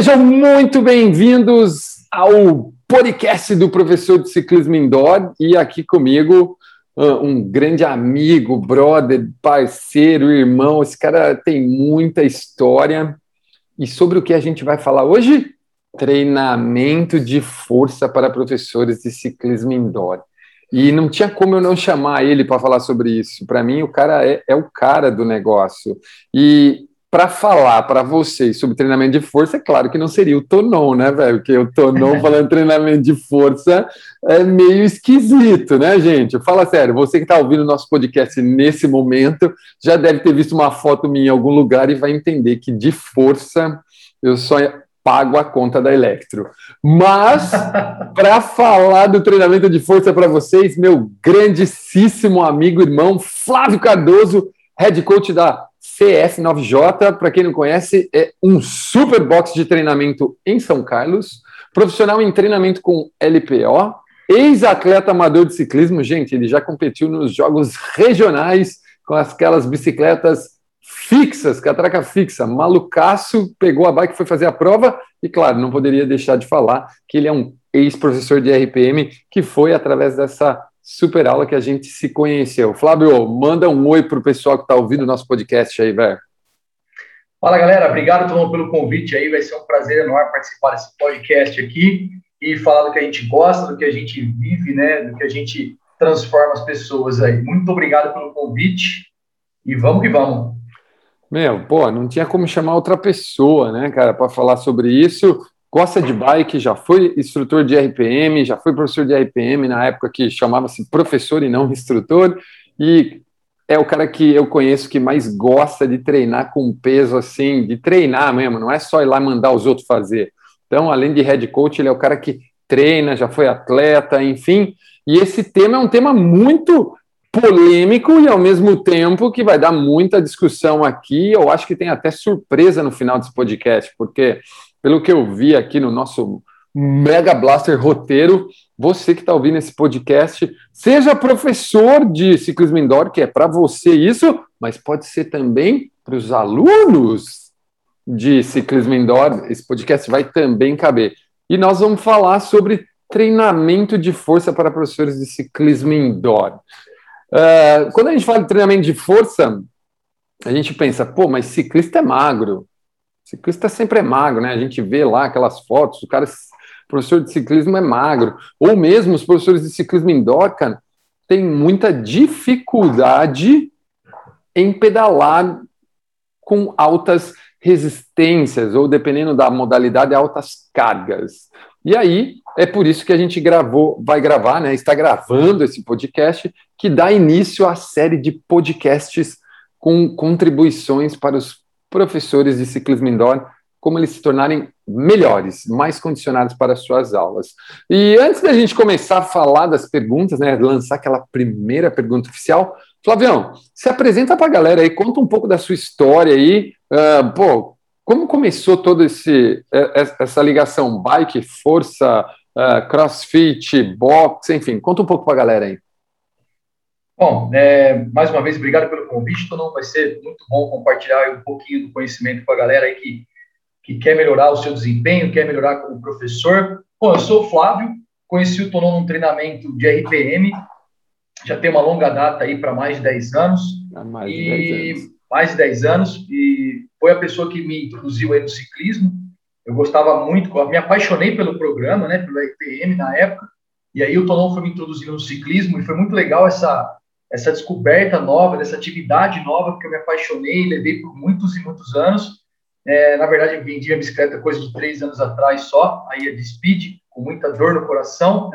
Sejam muito bem-vindos ao podcast do professor de ciclismo indoor e aqui comigo ah, um grande amigo, brother, parceiro, irmão. Esse cara tem muita história. E sobre o que a gente vai falar hoje? Treinamento de força para professores de ciclismo indoor. E não tinha como eu não chamar ele para falar sobre isso. Para mim, o cara é, é, o cara do negócio. E para falar para vocês sobre treinamento de força, é claro que não seria o Tonon, né, velho? Porque o Tonon falando treinamento de força é meio esquisito, né, gente? Fala sério, você que está ouvindo o nosso podcast nesse momento já deve ter visto uma foto minha em algum lugar e vai entender que de força eu só pago a conta da Electro. Mas, para falar do treinamento de força para vocês, meu grandíssimo amigo, irmão Flávio Cardoso, head coach da CF9J, para quem não conhece, é um super box de treinamento em São Carlos, profissional em treinamento com LPO, ex-atleta amador de ciclismo, gente, ele já competiu nos jogos regionais com aquelas bicicletas fixas, catraca fixa, malucaço, pegou a bike, foi fazer a prova, e claro, não poderia deixar de falar que ele é um ex-professor de RPM que foi através dessa super aula que a gente se conheceu. Flávio, manda um oi para o pessoal que está ouvindo o nosso podcast aí, velho. Fala, galera. Obrigado, Tom, pelo convite aí. Vai ser um prazer enorme participar desse podcast aqui e falar do que a gente gosta, do que a gente vive, né? Do que a gente transforma as pessoas aí. Muito obrigado pelo convite e vamos que vamos. Meu, pô, não tinha como chamar outra pessoa, né, cara, para falar sobre isso gosta de bike, já foi instrutor de RPM, já foi professor de RPM na época que chamava-se professor e não instrutor, e é o cara que eu conheço que mais gosta de treinar com peso assim, de treinar mesmo, não é só ir lá mandar os outros fazer. Então, além de head coach, ele é o cara que treina, já foi atleta, enfim. E esse tema é um tema muito polêmico e ao mesmo tempo que vai dar muita discussão aqui. Eu acho que tem até surpresa no final desse podcast, porque pelo que eu vi aqui no nosso Mega Blaster roteiro, você que está ouvindo esse podcast, seja professor de ciclismo indoor, que é para você isso, mas pode ser também para os alunos de ciclismo indoor. Esse podcast vai também caber. E nós vamos falar sobre treinamento de força para professores de ciclismo indoor. Uh, quando a gente fala de treinamento de força, a gente pensa, pô, mas ciclista é magro, Ciclista sempre é magro, né? A gente vê lá aquelas fotos, o cara, professor de ciclismo é magro. Ou mesmo os professores de ciclismo indoor, cara, tem muita dificuldade em pedalar com altas resistências, ou dependendo da modalidade, altas cargas. E aí, é por isso que a gente gravou, vai gravar, né? Está gravando esse podcast que dá início à série de podcasts com contribuições para os professores de ciclismo indoor, como eles se tornarem melhores, mais condicionados para as suas aulas. E antes da gente começar a falar das perguntas, né, lançar aquela primeira pergunta oficial, Flavião, se apresenta para a galera aí, conta um pouco da sua história aí, uh, pô, como começou toda esse, essa ligação bike, força, uh, crossfit, boxe, enfim, conta um pouco para a galera aí. Bom, é, mais uma vez, obrigado pelo convite, Tonon. Vai ser muito bom compartilhar um pouquinho do conhecimento com a galera aí que, que quer melhorar o seu desempenho, quer melhorar como professor. Bom, eu sou o Flávio, conheci o Tonon num treinamento de RPM, já tem uma longa data aí para mais de 10 anos. Há mais de 10 anos. Mais de 10 anos, e foi a pessoa que me introduziu aí no ciclismo. Eu gostava muito, me apaixonei pelo programa, né, pelo RPM na época, e aí o Tonon foi me introduzindo no ciclismo, e foi muito legal essa essa descoberta nova, dessa atividade nova, porque eu me apaixonei, levei por muitos e muitos anos. É, na verdade, eu vendi a bicicleta coisa de três anos atrás só, aí a de speed, com muita dor no coração.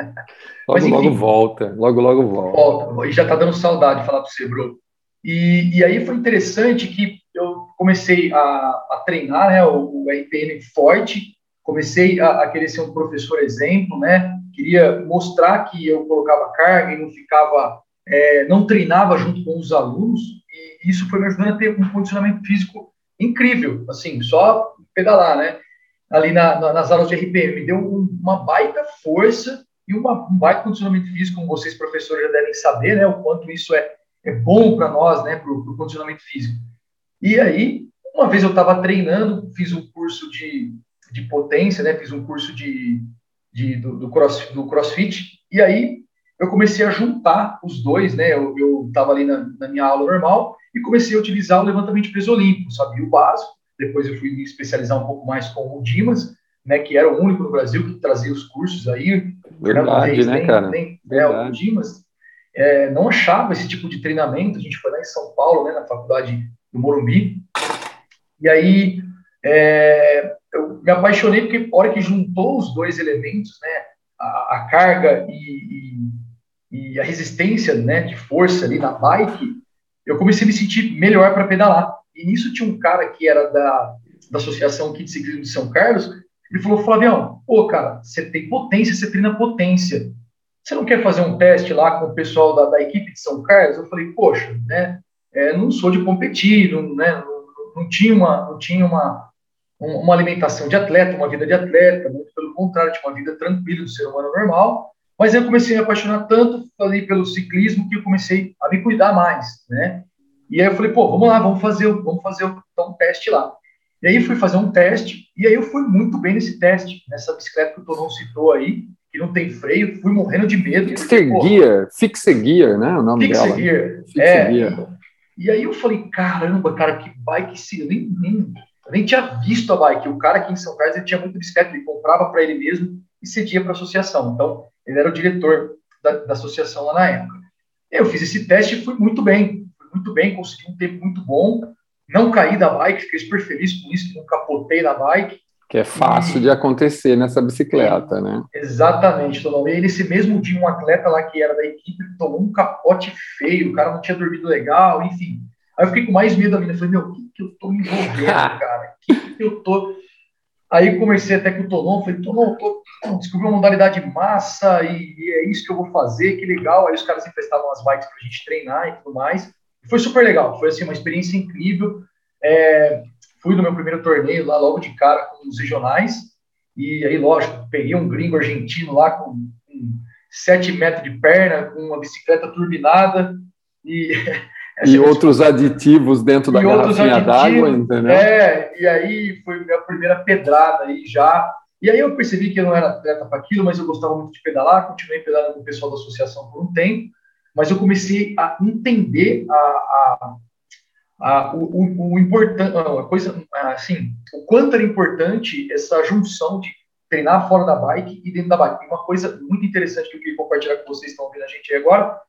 Logo, Mas, enfim, logo volta, logo, logo volta. Volta, e já tá dando saudade de falar para você, Bruno. E, e aí foi interessante que eu comecei a, a treinar né, o, o RPM forte, comecei a, a, querer ser um professor exemplo, né? Queria mostrar que eu colocava carga e não ficava é, não treinava junto com os alunos, e isso foi me ajudando a ter um condicionamento físico incrível, assim, só pedalar, né? Ali na, na, nas aulas de RPM, me deu um, uma baita força e uma, um baita condicionamento físico, como vocês, professores, já devem saber, né? O quanto isso é, é bom para nós, né? Para o condicionamento físico. E aí, uma vez eu estava treinando, fiz um curso de, de potência, né? Fiz um curso de, de do, do, cross, do CrossFit, e aí eu comecei a juntar os dois, né? Eu estava ali na, na, minha aula normal e comecei a utilizar o levantamento de peso olímpico, sabia o básico. Depois eu fui me especializar um pouco mais com o Dimas, né? Que era o único no Brasil que trazia os cursos aí. Verdade, Reis, né, nem, cara? Nem, é, o Dimas é, não achava esse tipo de treinamento. A gente foi lá em São Paulo, né? Na faculdade do Morumbi. E aí é, eu me apaixonei porque a hora que juntou os dois elementos, né? A, a carga e, e, e, a resistência, né? De força ali na bike, eu comecei a me sentir melhor para pedalar. E nisso tinha um cara que era da, da Associação Kit Ciclismo de São Carlos, ele falou, Flavião, pô, cara, você tem potência, você treina potência. Você não quer fazer um teste lá com o pessoal da, da equipe de São Carlos? Eu falei, poxa, né? É, não sou de competir, não, né, não, não tinha uma, não tinha uma, uma alimentação de atleta, uma vida de atleta, muito pelo contrário, tinha uma vida tranquila do ser humano normal. Mas eu comecei a me apaixonar tanto ali pelo ciclismo que eu comecei a me cuidar mais, né? E aí eu falei, pô, vamos lá, vamos fazer, vamos fazer então, um teste lá. E aí fui fazer um teste, e aí eu fui muito bem nesse teste, nessa bicicleta que o Tonon citou aí, que não tem freio, fui morrendo de medo. Fixer Gear, Fixer Gear, né? O nome Fixer dela. Gear. Fixer é, Gear. E, aí eu falei, caramba, cara, que bike se eu nem, nem, nem tinha visto a bike. O cara aqui em São Carlos ele tinha muita bicicleta, ele comprava para ele mesmo e cedia para a associação. Então, ele era o diretor da, da associação lá na época. Eu fiz esse teste e fui muito bem, fui muito bem, consegui um tempo muito bom não caí da bike, fiquei super feliz com isso, que não capotei na bike. Que é fácil e... de acontecer nessa bicicleta, né? Exatamente, tomou. E nesse mesmo dia, um atleta lá que era da equipe tomou um capote feio, o cara não tinha dormido legal, enfim. Aí eu fiquei com mais medo da mina. Falei, meu, o que, que eu tô me envolvendo, cara? O que, que eu tô. Aí comecei até com o Tonon, falei, Tonon, tô, descobri uma modalidade massa e, e, é isso que eu vou fazer, que legal. Aí os caras emprestavam as bikes pra gente treinar e tudo mais. Foi super legal, foi assim, uma experiência incrível. É, fui no meu primeiro torneio lá logo de cara com os regionais, e aí, lógico, peguei um gringo argentino lá com, com 7 metros de perna, com uma bicicleta turbinada, e... e outros aditivos dentro da garrafinha d'água, entendeu? É, e aí foi a primeira pedrada aí já. E aí eu percebi que eu não era atleta para aquilo, mas eu gostava muito de pedalar, continuei pedalando com o pessoal da associação por um tempo mas eu comecei a entender a, a, a o, o, o importante, a coisa, assim, o quanto era importante essa junção de treinar fora da bike e dentro da bike. E uma coisa muito interessante que eu queria compartilhar com vocês que estão ouvindo a gente agora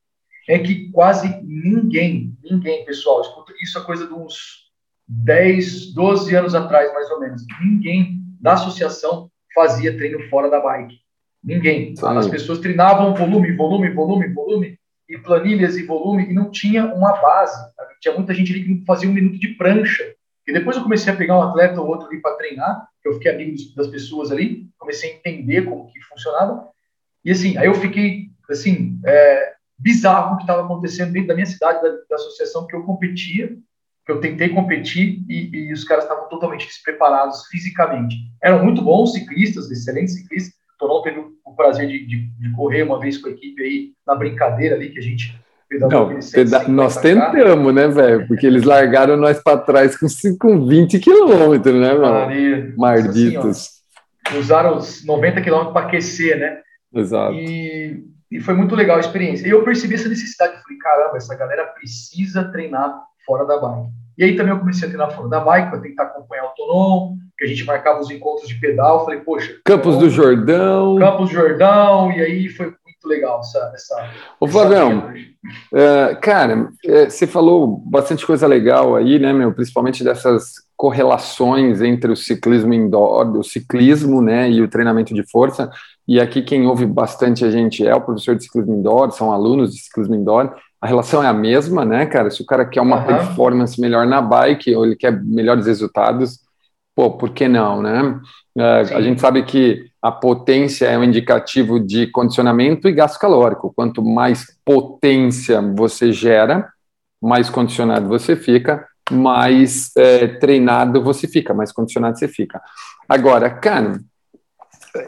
é que quase ninguém, ninguém, pessoal, escuta isso é coisa de uns 10, 12 anos atrás, mais ou menos, ninguém da associação fazia treino fora da bike. Ninguém. As pessoas treinavam volume, volume, volume, volume, e planilhas e volume e não tinha uma base. Tinha muita gente ali que fazia um minuto de prancha. E depois eu comecei a pegar um atleta ou outro ali para treinar, eu fiquei amigo das pessoas ali, comecei a entender como que funcionava. E assim, aí eu fiquei assim, é, bizarro o que estava acontecendo dentro da minha cidade, da, da, associação que eu competia, que eu tentei competir e, e os caras estavam totalmente despreparados fisicamente. Eram muito bons ciclistas, excelentes ciclistas, Toronto teve o prazer de, de, de, correr uma vez com a equipe aí na brincadeira ali que a gente não, nós tentamos, né, velho? Porque eles largaram nós para trás com, com 20 quilômetros, né, mano? Marditos. Assim, usaram os 90 quilômetros para aquecer, né? Exato. E, e, foi muito legal a experiência. E eu percebi essa necessidade. Falei, caramba, essa galera precisa treinar fora da bike. E aí também eu comecei a treinar fora da bike para tentar acompanhar o Tonon, que a gente marcava os encontros de pedal. Falei, poxa. Campos do Jordão. Campos do Jordão, e aí foi muito legal essa. essa Ô, Flavião, uh, cara, é, você falou bastante coisa legal aí, né, meu? Principalmente dessas correlações entre o ciclismo indoor, o ciclismo, né, e o treinamento de força. E aqui quem ouve bastante a gente é o professor de ciclismo indoor, são alunos de ciclismo indoor a relação é a mesma, né, cara? Se o cara quer uma uhum. performance melhor na bike ou ele quer melhores resultados, pô, por que não, né? Uh, a gente sabe que a potência é um indicativo de condicionamento e gasto calórico. Quanto mais potência você gera, mais condicionado você fica, mais é, treinado você fica, mais condicionado você fica. Agora, cara,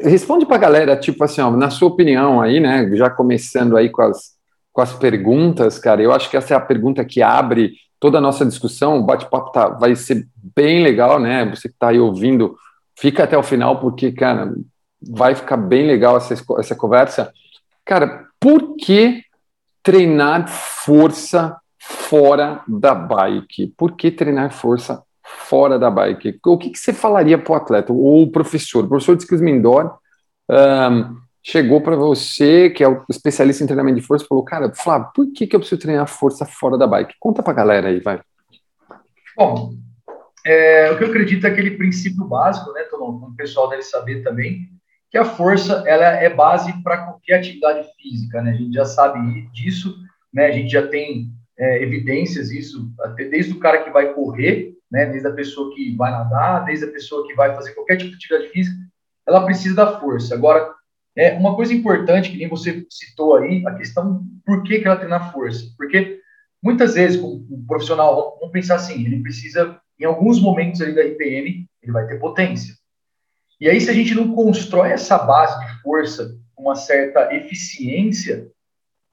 responde para a galera, tipo assim, ó, na sua opinião aí, né, já começando aí com as com as perguntas, cara. Eu acho que essa é a pergunta que abre toda a nossa discussão. O bate-papo tá, vai ser bem legal, né? Você que está aí ouvindo, fica até o final, porque, cara, vai ficar bem legal essa, essa conversa. Cara, por que treinar força fora da bike? Por que treinar força fora da bike? O que, que você falaria para o atleta ou o professor? O professor de indoor um, chegou para você, que é o especialista em treinamento de força, e falou: Cara, Flávio, por que, que eu preciso treinar força fora da bike? Conta para a galera aí, vai. Bom, é, o que eu acredito é aquele princípio básico, né, Tom? O pessoal deve saber também, que a força ela é base para qualquer atividade física, né? A gente já sabe disso, né? A gente já tem é, evidências isso, até desde o cara que vai correr, né? Desde a pessoa que vai nadar, desde a pessoa que vai fazer qualquer tipo de atividade física, ela precisa da força. Agora, é uma coisa importante que nem você citou aí, a questão por que, que ela treina força, porque muitas vezes o um profissional vamos pensar assim, ele precisa em alguns momentos ali da RPM, ele vai ter potência. E aí, se a gente não constrói essa base de força com uma certa eficiência,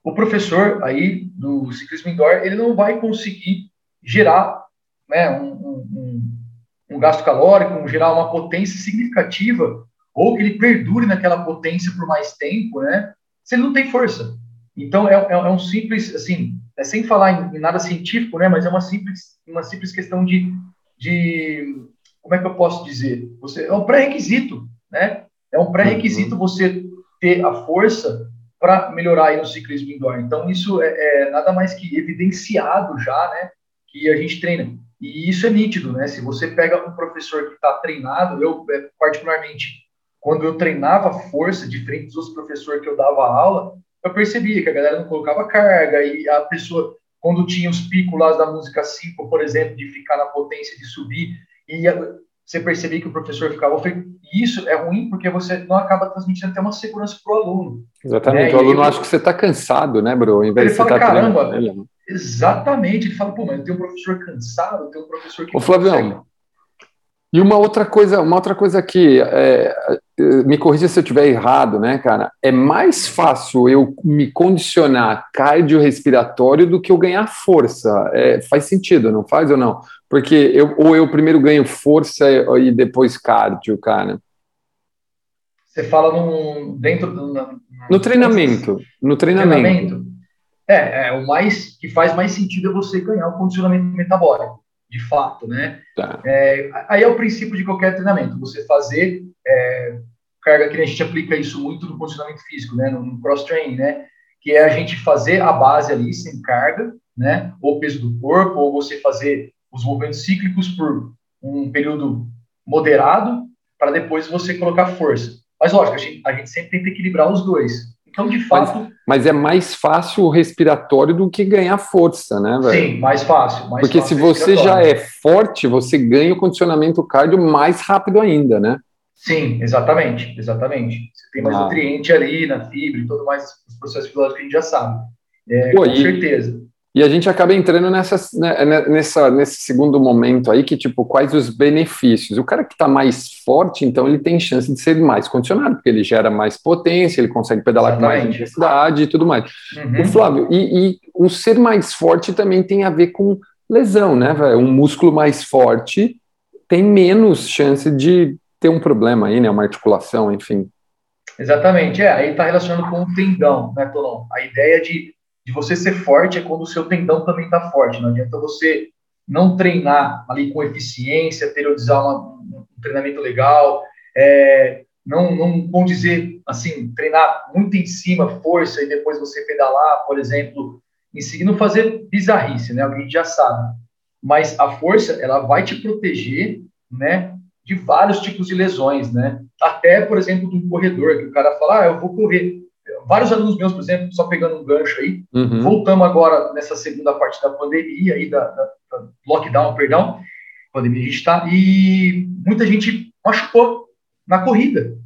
o professor aí do ciclismo indoor, ele não vai conseguir gerar né, um, um, um gasto calórico, gerar uma potência significativa, ou que ele perdure naquela potência por mais tempo, né, se ele não tem força. Então, é, é, é um simples, assim, é sem falar em, em, nada científico, né, mas é uma simples, uma simples questão de, de como é que eu posso dizer? Você é um pré-requisito, né? É um pré-requisito uhum. você ter a força para melhorar aí no ciclismo indoor. Então isso é, é, nada mais que evidenciado já, né? Que a gente treina. E isso é nítido, né? Se você pega um professor que está treinado, eu é, particularmente quando eu treinava força, diferente dos outros professores que eu dava aula, eu percebia que a galera não colocava carga e a pessoa quando tinha os picos lá da música 5, por exemplo, de ficar na potência de subir, e você percebia que o professor ficava. E isso é ruim porque você não acaba transmitindo até uma segurança para o aluno. Exatamente. Né? O aluno acha que você está cansado, né, bro? Em vez ele de fala, tá caramba, né? Exatamente. Ele fala, pô, mas tem um professor cansado, tem um professor que. Ô, Flavião, e uma outra coisa, uma outra coisa que é, me corrija se eu estiver errado, né, cara? É mais fácil eu me condicionar cardiorrespiratório do que eu ganhar força. É, faz sentido, não faz ou não? Porque eu, ou eu primeiro ganho força e depois cardio, cara. Você fala num, dentro do. No, no treinamento. No treinamento. treinamento. É, é, o mais que faz mais sentido é você ganhar o condicionamento metabólico de fato, né? Tá. É, aí é o princípio de qualquer treinamento, você fazer é, carga que a gente aplica isso muito no condicionamento físico, né? No, no cross-training, né? Que é a gente fazer a base ali sem carga, né? Ou peso do corpo, ou você fazer os movimentos cíclicos por um período moderado, para depois você colocar força. Mas lógico, a gente, a gente sempre tenta equilibrar os dois. Então, de fato. Mas, mas, é mais fácil o respiratório do que ganhar força, né, velho? Sim, mais fácil. Mais Porque fácil se você já é forte, você ganha o condicionamento cardio mais rápido ainda, né? Sim, exatamente, exatamente. Você tem mais ah. nutriente ali na fibra e tudo mais, os processos fisiológicos que a gente já sabe. É, Pô, com e, certeza. E a gente acaba entrando nessa, né, né, nessa, nesse segundo momento aí, que, tipo, quais os benefícios? O cara que está mais forte, então, ele tem chance de ser mais condicionado, porque ele gera mais potência, ele consegue pedalar Exatamente. com mais intensidade e tudo mais. Uhum. O Flávio, e, e o ser mais forte também tem a ver com lesão, né, velho? Um músculo mais forte tem menos chance de ter um problema aí, né? Uma articulação, enfim. Exatamente, é. Aí está relacionado com o tendão, né, Tolão? A ideia de de você ser forte é quando o seu tendão também está forte. Não adianta você não treinar ali com eficiência, periodizar uma, um treinamento legal, é, não, não vamos dizer assim, treinar muito em cima, força, e depois você pedalar, por exemplo, em seguir, não fazer bizarrice, né? Alguém já sabe. Mas a força, ela vai te proteger, né? De vários tipos de lesões, né? Até, por exemplo, um corredor, que o cara fala, ah, eu vou correr vários alunos meus, por exemplo, só pegando um gancho aí, uhum. voltamos agora nessa segunda parte da pandemia, aí, da, da, da lockdown, perdão, pandemia a gente está, e muita gente machucou na corrida.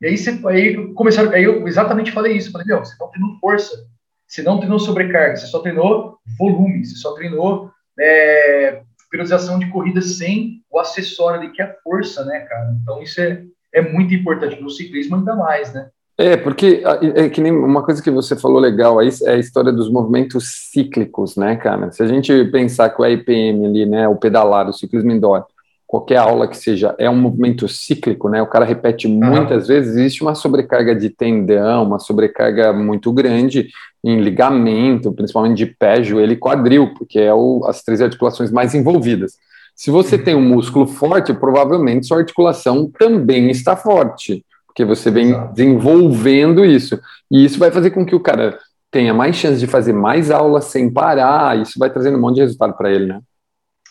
E aí, você, aí começaram, aí eu exatamente falei isso, falei, meu, você não treinou força, você não treinou sobrecarga, você só treinou volume, você só treinou é, periodização de corrida sem o acessório ali, que é a força, né, cara? Então isso é, é muito importante no ciclismo ainda mais, né? É, porque é que nem uma coisa que você falou legal aí é a história dos movimentos cíclicos, né, cara? Se a gente pensar que o RPM ali, né, o pedalar, o ciclismo indoor, qualquer aula que seja, é um movimento cíclico, né? O cara repete muitas uhum. vezes, existe uma sobrecarga de tendão, uma sobrecarga muito grande em ligamento, principalmente de pé, joelho e quadril, porque é o, as três articulações mais envolvidas. Se você uhum. tem um músculo forte, provavelmente sua articulação também está forte, porque você vem Exato. desenvolvendo isso. E isso vai fazer com que o cara tenha mais chance de fazer mais aulas sem parar, isso vai trazendo um monte de resultado para ele, né?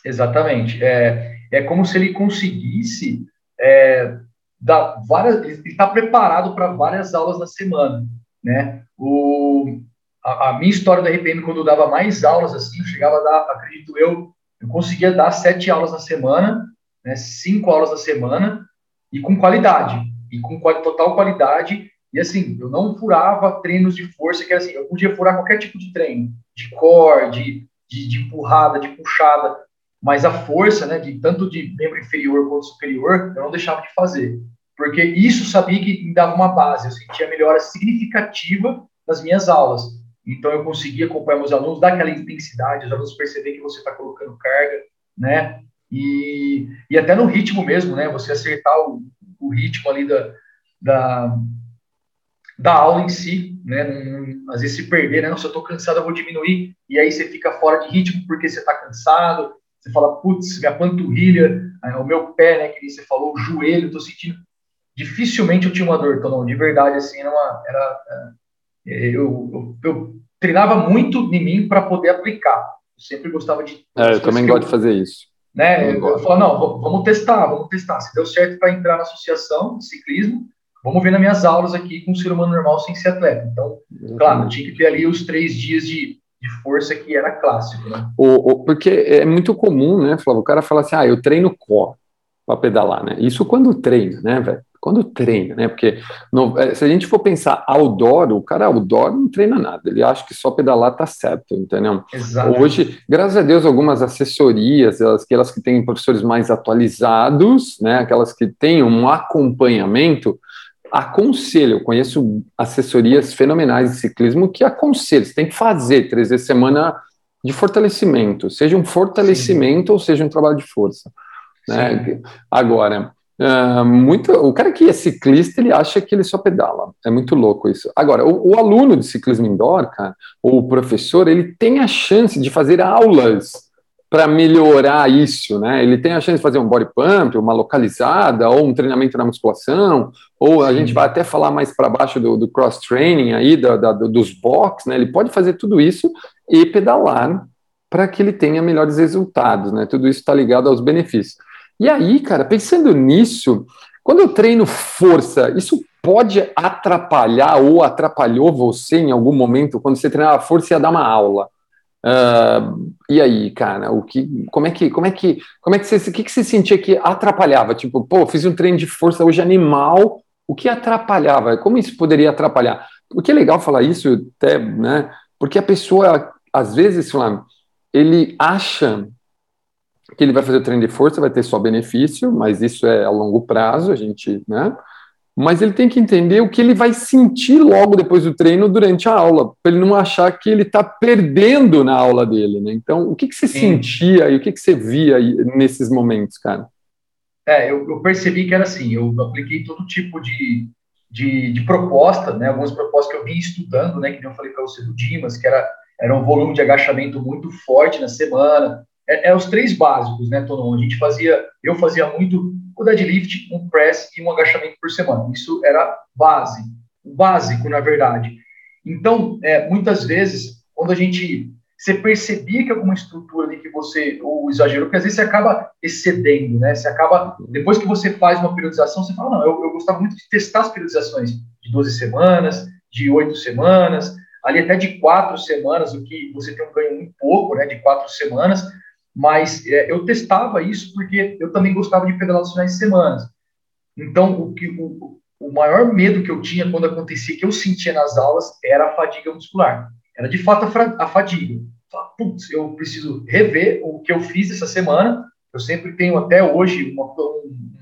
Exatamente. É, é como se ele conseguisse é, dar várias. Ele está preparado para várias aulas na semana, né? O, a, a, minha história da RPM, quando eu dava mais aulas, assim, eu chegava a dar, acredito eu, eu conseguia dar sete aulas na semana, né? Cinco aulas na semana e com qualidade, e com total qualidade. E assim, eu não furava treinos de força, que era assim, eu podia furar qualquer tipo de treino, de core, de, de, de empurrada, de puxada, mas a força, né, de tanto de membro inferior quanto superior, eu não deixava de fazer, porque isso sabia que me dava uma base, eu sentia melhora significativa nas minhas aulas. Então eu conseguia acompanhar meus alunos, dar aquela intensidade, os alunos perceber que você está colocando carga, né? E, e até no ritmo mesmo, né? Você acertar o, o ritmo ali da, da, da aula em si, né? às vezes se perder, né? Se eu estou cansado, eu vou diminuir, e aí você fica fora de ritmo porque você está cansado, você fala, putz, minha panturrilha, é, o meu pé, né, que você falou, o joelho, estou sentindo. Dificilmente eu tinha uma dor, então, não, de verdade, assim, era, uma, era é, eu, eu, eu, treinava muito em mim para poder aplicar. Eu sempre gostava de. É, eu também gosto de fazer isso. Né? Eu, eu falo, não, vamos testar, vamos testar. Se deu certo para entrar na associação de ciclismo, vamos ver nas minhas aulas aqui com um ser humano normal sem ser atleta. Então, claro, tinha que ter ali os três dias de de força que era clássico, né? O, o, porque é muito comum, né, Flávio? O cara fala assim, ah, eu treino core para pedalar, né? Isso quando treina, né, velho? Quando treina, né? Porque no, é, se a gente for pensar outdoor, o cara outdoor não treina nada, ele acha que só pedalar tá certo, entendeu? Exato. Hoje, graças a Deus, algumas assessorias, aquelas que têm professores mais atualizados, né? Aquelas que têm um acompanhamento, aconselho, eu conheço assessorias fenomenais de ciclismo que aconselham, você tem que fazer três vezes semana de fortalecimento, seja um fortalecimento Sim. ou seja um trabalho de força. Né? Agora, uh, muito, o cara que é ciclista, ele acha que ele só pedala. É muito louco isso. Agora, o, o aluno de ciclismo indoor, cara, ou o professor, ele tem a chance de fazer aulas para melhorar isso, né? Ele tem a chance de fazer um body pump, uma localizada, ou um treinamento na musculação, ou a Sim. gente vai até falar mais para baixo do, do cross training aí, da, da, dos box, né? Ele pode fazer tudo isso e pedalar para que ele tenha melhores resultados, né? Tudo isso está ligado aos benefícios. E aí, cara, pensando nisso, quando eu treino força, isso pode atrapalhar ou atrapalhou você em algum momento quando você treinava força e ia dar uma aula? Uh, e aí, cara, o que, como é que, como é que, como é que você, o que, que você sentia que atrapalhava? Tipo, pô, fiz um treino de força hoje animal, o que atrapalhava? Como isso poderia atrapalhar? O que é legal falar isso, até, né? Porque a pessoa, às vezes, ele acha que ele vai fazer o treino de força, vai ter só benefício, mas isso é a longo prazo, a gente, né? mas ele tem que entender o que ele vai sentir logo depois do treino durante a aula, para ele não achar que ele está perdendo na aula dele, né? Então, o que, que você Sim. sentia e o que, que você via nesses momentos, cara? É, eu, eu, percebi que era assim, eu apliquei todo tipo de, de, de, proposta, né? Algumas propostas que eu vim estudando, né? Que eu falei para você do Dimas, que era, era um volume de agachamento muito forte na semana. É, é os três básicos, né, Tonon? A gente fazia, eu fazia muito o deadlift, um press e um agachamento por semana. Isso era base, básico, na verdade. Então, é, muitas vezes, quando a gente você percebia que alguma estrutura ali que você ou exagerou, porque às vezes você acaba excedendo, né? Você acaba, depois que você faz uma periodização, você fala, não, eu, eu gostava muito de testar as periodizações de 12 semanas, de 8 semanas, ali até de 4 semanas, o que você tem um ganho um pouco, né, de 4 semanas, mas é, eu testava isso porque eu também gostava de pedalar nos finais de semana. Então, o, que, o, o maior medo que eu tinha quando acontecia, que eu sentia nas aulas, era a fadiga muscular. Era de fato a, a fadiga. Putz, eu preciso rever o que eu fiz essa semana. Eu sempre tenho até hoje uma, um,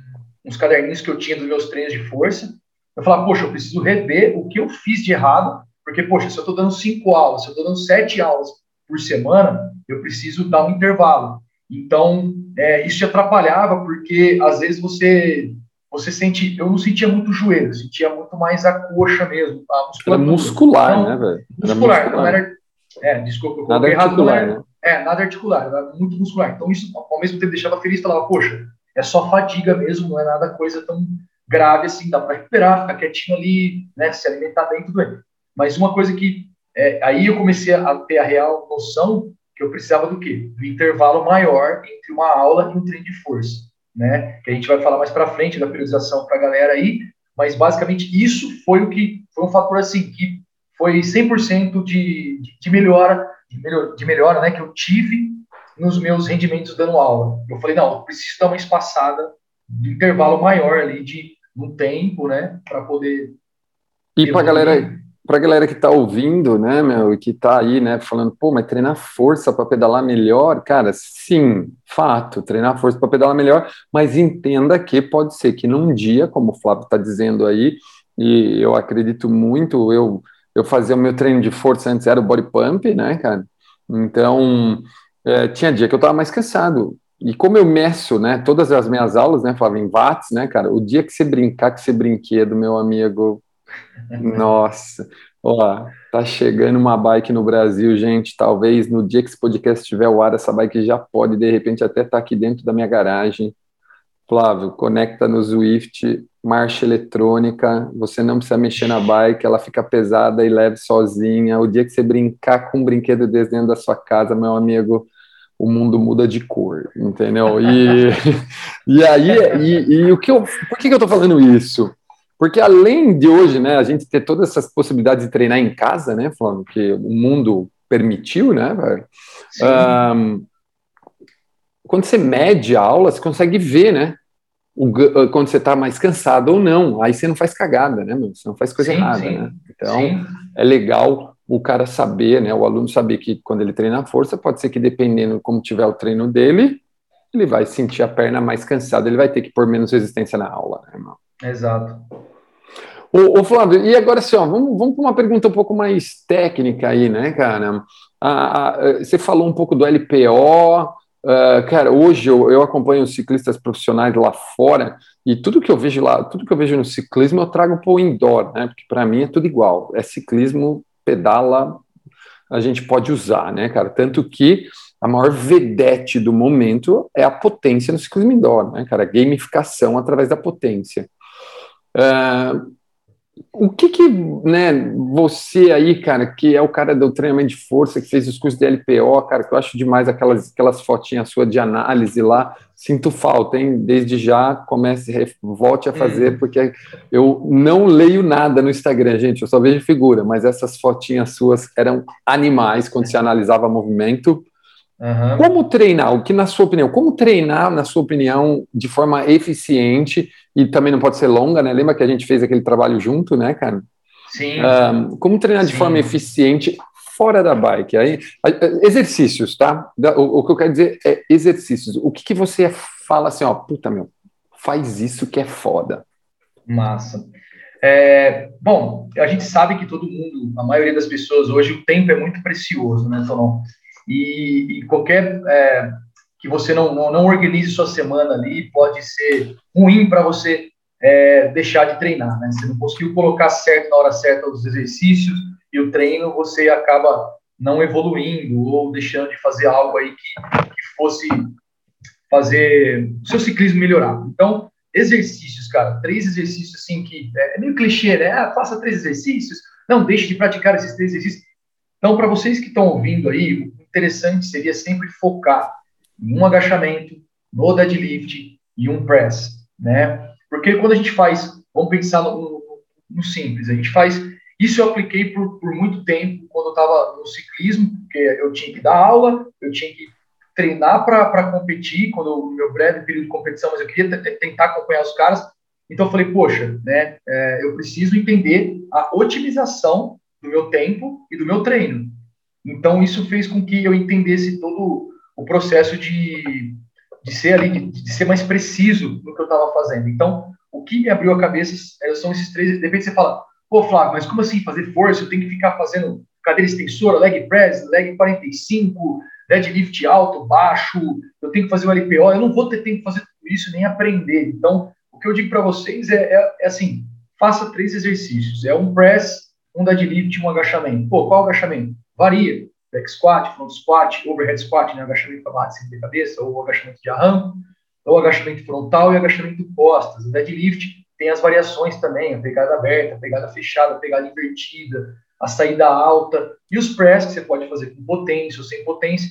uns caderninhos que eu tinha dos meus treinos de força. Eu falava, poxa, eu preciso rever o que eu fiz de errado, porque, poxa, se eu estou dando cinco aulas, se eu estou dando sete aulas por semana, eu preciso dar um intervalo. Então, é, isso te atrapalhava, porque às vezes você você sente. Eu não sentia muito o joelho, eu sentia muito mais a coxa mesmo. A era muscular, então, né, velho? Muscular, muscular. não era. É, desculpa, eu nada articular, errado, era, né? É, nada articular, era muito muscular. Então, isso ao mesmo tempo deixava feliz, falava, poxa, é só fadiga mesmo, não é nada coisa tão grave assim, dá para recuperar, ficar quietinho ali, né, se alimentar bem, tudo bem. Mas uma coisa que é, aí eu comecei a ter a real noção que eu precisava do quê? Do intervalo maior entre uma aula e um treino de força, né? Que a gente vai falar mais para frente da periodização para a galera aí, mas basicamente isso foi o que foi um fator assim que foi 100% de, de, de melhora, de, melhor, de melhora, né, que eu tive nos meus rendimentos dando aula. Eu falei, não, eu preciso dar uma espaçada de intervalo maior ali de um tempo, né, para poder e para galera para a galera que está ouvindo, né, meu, e que está aí, né, falando, pô, mas treinar força para pedalar melhor, cara, sim, fato, treinar força para pedalar melhor, mas entenda que pode ser que num dia, como o Flávio está dizendo aí, e eu acredito muito, eu, eu fazia o meu treino de força antes, era o body pump, né, cara, então, é, tinha dia que eu estava mais cansado, e como eu meço, né, todas as minhas aulas, né, Flávio, em watts, né, cara, o dia que você brincar, que você brinquedo, meu amigo, nossa, ó, tá chegando uma bike no Brasil, gente. Talvez no dia que esse podcast estiver ao ar, essa bike já pode, de repente, até estar tá aqui dentro da minha garagem. Flávio, conecta no Swift, marcha eletrônica, você não precisa mexer na bike, ela fica pesada e leve sozinha. O dia que você brincar com um brinquedo dentro da sua casa, meu amigo, o mundo muda de cor, entendeu? E, e aí, e, e, o que eu, por que, que eu tô falando isso? Porque além de hoje, né, a gente ter todas essas possibilidades de treinar em casa, né, falando que o mundo permitiu, né, um, quando você mede a aula, você consegue ver, né, o, ah, quando você está mais cansado ou não. Aí você não faz cagada, né, meu? Você não faz coisa sim, errada, sim. né? Então, sim. é legal o cara saber, né, o aluno saber que quando ele treina a força, pode ser que dependendo como tiver o treino dele, ele vai sentir a perna mais cansada, ele vai ter que pôr menos resistência na aula, né, irmão? Exato. Ô, Flávio, e agora assim, ó, vamos, vamos para uma pergunta um pouco mais técnica aí, né, cara? Ah, ah, você falou um pouco do LPO, Uh, cara, hoje eu, eu, acompanho ciclistas profissionais lá fora e tudo que eu vejo lá, tudo que eu vejo no ciclismo eu trago para o indoor, né? Porque para mim é tudo igual. É ciclismo, pedala, a gente pode usar, né, cara? Tanto que a maior vedete do momento é a potência no ciclismo indoor, né, cara? Gamificação através da potência. Uh, o que que, né, você aí, cara, que é o cara do treinamento de força, que fez os cursos de LPO, cara, que eu acho demais aquelas, aquelas fotinhas suas de análise lá, sinto falta, hein, desde já comece, volte a fazer, hum. porque eu não leio nada no Instagram, gente, eu só vejo figura, mas essas fotinhas suas eram animais quando se analisava movimento, Uhum. Como treinar? O que, na sua opinião, como treinar, na sua opinião, de forma eficiente e também não pode ser longa, né? Lembra que a gente fez aquele trabalho junto, né, cara? Sim. Um, como treinar de forma eficiente fora da bike? Aí, exercícios, tá? O, o, que eu quero dizer é exercícios. O que, que você fala assim, ó, puta meu, faz isso que é foda. Massa. É, bom, a gente sabe que todo mundo, a maioria das pessoas hoje, o tempo é muito precioso, né, Tonon? E, e qualquer é, que você não, não, não, organize sua semana ali pode ser ruim para você é, deixar de treinar, né? Você não conseguiu colocar certo na hora certa os exercícios e o treino, você acaba não evoluindo ou deixando de fazer algo aí que, que fosse fazer o seu ciclismo melhorar. Então, exercícios, cara, três exercícios assim que é, é meio clichê, né? Ah, faça três exercícios, não deixe de praticar esses três exercícios. Então, para vocês que estão ouvindo aí, interessante seria sempre focar em um agachamento, no deadlift e um press, né? Porque quando a gente faz, vamos pensar no, no, simples, a gente faz. Isso eu apliquei por, por muito tempo quando eu estava no ciclismo, porque eu tinha que dar aula, eu tinha que treinar para competir, quando o meu breve período de competição, mas eu queria tentar acompanhar os caras. Então eu falei, poxa, né, é, eu preciso entender a otimização do meu tempo e do meu treino. Então isso fez com que eu entendesse todo o processo de, de ser ali, de, de ser mais preciso no que eu estava fazendo. Então, o que me abriu a cabeça são esses três. De repente você fala, pô, Flávio, mas como assim fazer força? Eu tenho que ficar fazendo cadeira extensora, leg press, leg 45, deadlift alto, baixo, eu tenho que fazer o LPO, eu não vou ter tempo de fazer tudo isso nem aprender. Então, o que eu digo para vocês é, é, é, assim, faça três exercícios. É um press, um deadlift e um agachamento. Pô, qual agachamento? Varia. Back squat, front squat, overhead squat, né, agachamento para base de cabeça, ou agachamento de arranco, ou agachamento frontal e agachamento costas. O deadlift tem as variações também, a pegada aberta, a pegada fechada, a pegada invertida, a saída alta, e os press que você pode fazer com potência ou sem potência.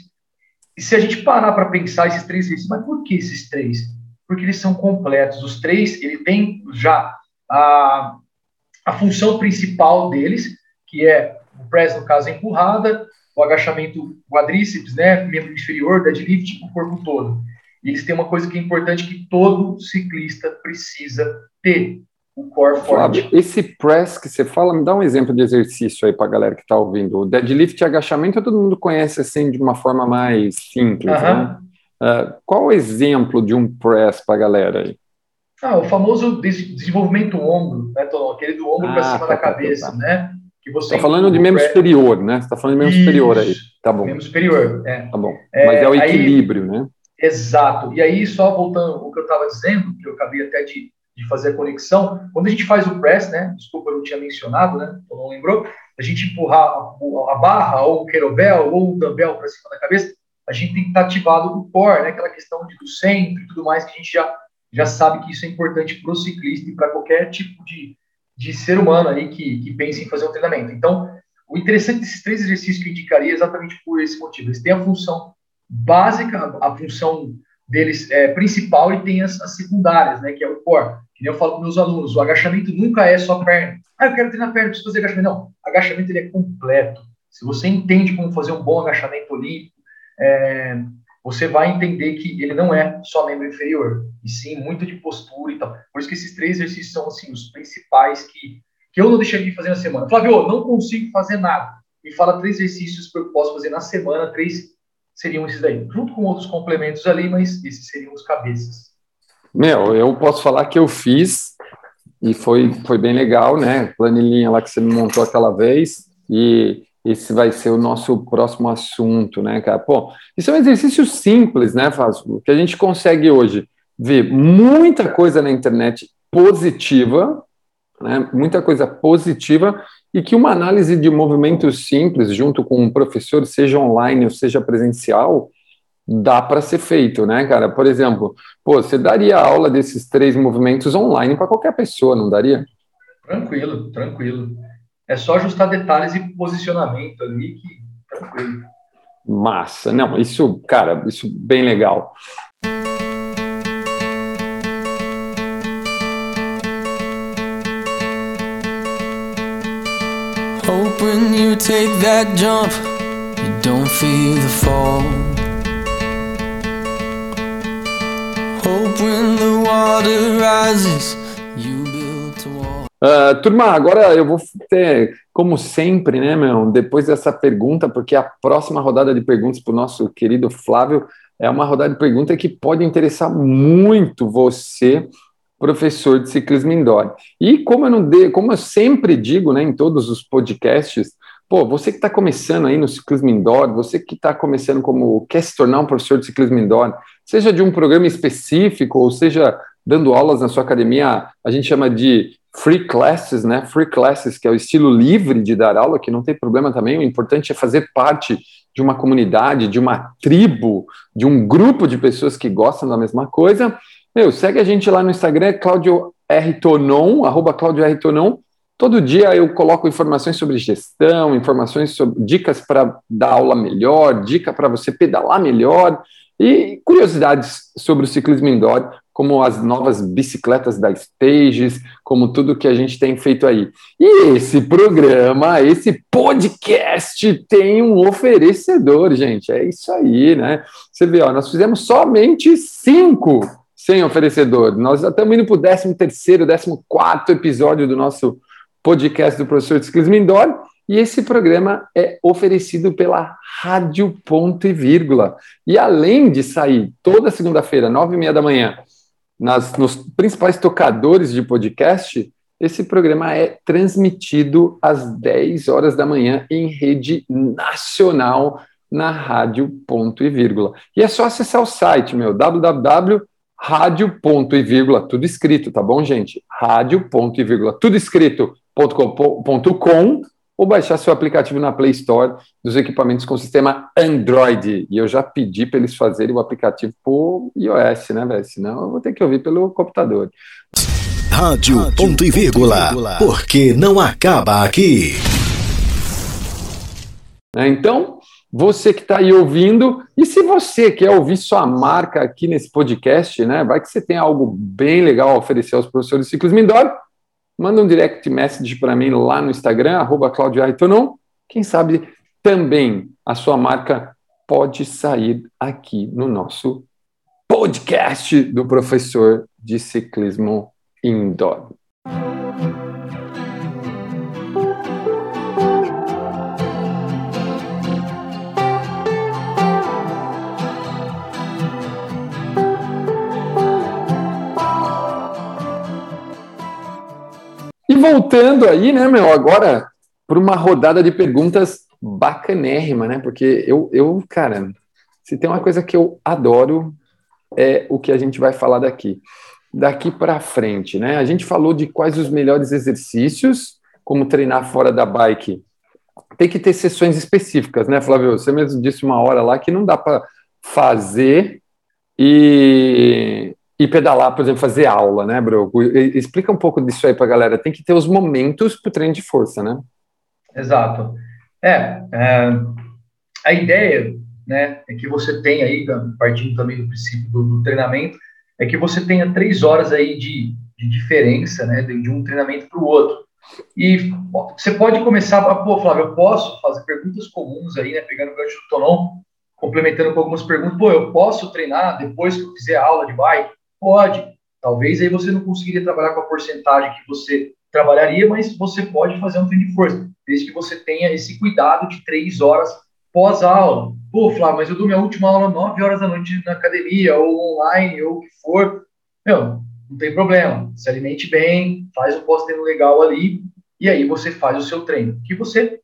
E se a gente parar para pensar esses três exercícios, mas por que esses três? Porque eles são completos. Os três, ele tem já a, a função principal deles, que é o press, no caso, a empurrada, o agachamento quadríceps, né, membro inferior, deadlift, o corpo todo. E eles têm uma coisa que é importante que todo ciclista precisa ter, o core Flávio, forte. esse press que você fala, me dá um exemplo de exercício aí para a galera que está ouvindo. O deadlift e agachamento todo mundo conhece assim de uma forma mais simples, uh -huh. né? Uh, qual o exemplo de um press para a galera aí? Ah, o famoso desenvolvimento ombro, né, Tom? Aquele do ombro ah, para cima tá, da tá, cabeça, tá, né? Que você tá falando de membro superior, né? Você está falando de membro superior aí. Tá bom. Membro superior, é. Tá bom. Mas é, é o equilíbrio, aí, né? Exato. E aí, só voltando o que eu estava dizendo, que eu acabei até de de fazer a conexão. Quando a gente faz o press, né? Desculpa, eu não tinha mencionado, né? Tu não lembrou? A gente empurrar a, a barra ou o querobel ou o dumbbell para cima da cabeça, a gente tem que estar ativado o core, né? Aquela questão de, do centro e tudo mais que a gente já, já sabe que isso é importante para o ciclista e para qualquer tipo de, de ser humano aí que, que pense em fazer um treinamento. Então, o interessante desses três exercícios que eu indicaria é exatamente por esse motivo. Eles têm a função básica, a função deles é, principal e tem as, as secundárias, né, que é o core. Que nem eu falo para meus alunos, o agachamento nunca é só perna. Ah, eu quero treinar perna, preciso fazer agachamento. Não, agachamento ele é completo. Se você entende como fazer um bom agachamento olímpico, é, você vai entender que ele não é só membro inferior, e sim muito de postura e tal. Por isso que esses três exercícios são assim os principais que, que eu não deixaria de fazer na semana. Flávio, não consigo fazer nada. Me fala três exercícios que eu posso fazer na semana, três seriam esses daí, junto com outros complementos ali, mas esses seriam os cabeças. Meu, eu posso falar que eu fiz e foi, foi bem legal, né? Planilhinha lá que você me montou aquela vez e esse vai ser o nosso próximo assunto, né, cara? Pô, isso é um exercício simples, né, Fábio? Que a gente consegue hoje ver muita coisa na internet positiva, né? Muita coisa positiva e que uma análise de movimentos simples junto com um professor, seja online ou seja presencial, dá para ser feito, né, cara? Por exemplo, pô, você daria aula desses três movimentos online para qualquer pessoa, não daria? Tranquilo, tranquilo. É só ajustar detalhes e posicionamento ali que tranquilo. Massa, não, isso, cara, isso bem legal. Hope when you take that jump, you don't feel the fall. Uh, turma, agora eu vou ter, como sempre, né, meu, depois dessa pergunta, porque a próxima rodada de perguntas para o nosso querido Flávio é uma rodada de perguntas que pode interessar muito você, professor de ciclismo indoor. E como eu não de, como eu sempre digo, né, em todos os podcasts, pô, você que está começando aí no ciclismo indoor, você que está começando como quer se tornar um professor de ciclismo indoor, seja de um programa específico, ou seja, dando aulas na sua academia, a gente chama de free classes, né? Free classes, que é o estilo livre de dar aula, que não tem problema também. O importante é fazer parte de uma comunidade, de uma tribo, de um grupo de pessoas que gostam da mesma coisa. Meu, segue a gente lá no Instagram, Claudio R. Tonon, arroba Claudio R. Tonon. Todo dia eu coloco informações sobre gestão, informações sobre dicas para dar aula melhor, dica para você pedalar melhor, e curiosidades sobre o ciclismo indoor, como as novas bicicletas da Stages, como tudo que a gente tem feito aí. E esse programa, esse podcast tem um oferecedor, gente. É isso aí, né? Você vê, ó, nós fizemos somente cinco sem oferecedor. Nós já estamos indo para o 13 terceiro, 14 episódio do nosso podcast do professor de ciclismo indoor. E esse programa é oferecido pela Rádio Ponto e Vírgula. E além de sair toda segunda-feira, nove e meia da manhã, nas, nos principais tocadores de podcast, esse programa é transmitido às 10 horas da manhã em rede nacional na rádio ponto e vírgula. E é só acessar o site, meu, www.rádio ponto e vírgula, tudo escrito, tá bom, gente? Rádio ponto e vírgula, tudo escrito, ponto com, ponto com, ou baixar seu aplicativo na Play Store dos equipamentos com sistema Android. E eu já pedi para eles fazerem o aplicativo por iOS, né, velho? Senão eu vou ter que ouvir pelo computador. Rádio, Rádio ponto e vírgula, porque não acaba aqui. Né, então, você que está aí ouvindo, e se você quer ouvir sua marca aqui nesse podcast, né? Vai que você tem algo bem legal a oferecer aos professores de ciclismo indoor, manda um direct message para mim lá no Instagram, arroba Quem sabe também a sua marca pode sair aqui no nosso podcast do professor de ciclismo indoor. Voltando aí, né, meu, agora para uma rodada de perguntas bacanérrima, né? Porque eu, eu, cara, se tem uma coisa que eu adoro é o que a gente vai falar daqui daqui para frente, né? A gente falou de quais os melhores exercícios, como treinar fora da bike. Tem que ter sessões específicas, né, Flávio? Você mesmo disse uma hora lá que não dá para fazer e, e pedalar, por exemplo, fazer aula, né, bro? Explica um pouco disso aí para a galera. Tem que ter os momentos para o treino de força, né? Exato. É, é, a ideia, né, é que você tem aí, partindo também do princípio do, do treinamento, é que você tenha três horas aí de, de diferença, né, de, um treinamento para o outro. E você pode começar, a, pô, Flávio, eu posso fazer perguntas comuns aí, né, pegando o gancho do Tonon, complementando com algumas perguntas, pô, eu posso treinar depois que eu fizer aula de bike? Pode. Talvez aí você não conseguiria trabalhar com a porcentagem que você trabalharia, mas você pode fazer um treino de força, desde que você tenha esse cuidado de três horas pós-aula. Pô, Flávio, mas eu dou minha última aula 9 horas da noite na academia, ou online, ou o que for. Meu, não tem problema. Se alimente bem, faz um pós-treino legal ali, e aí você faz o seu treino. Que você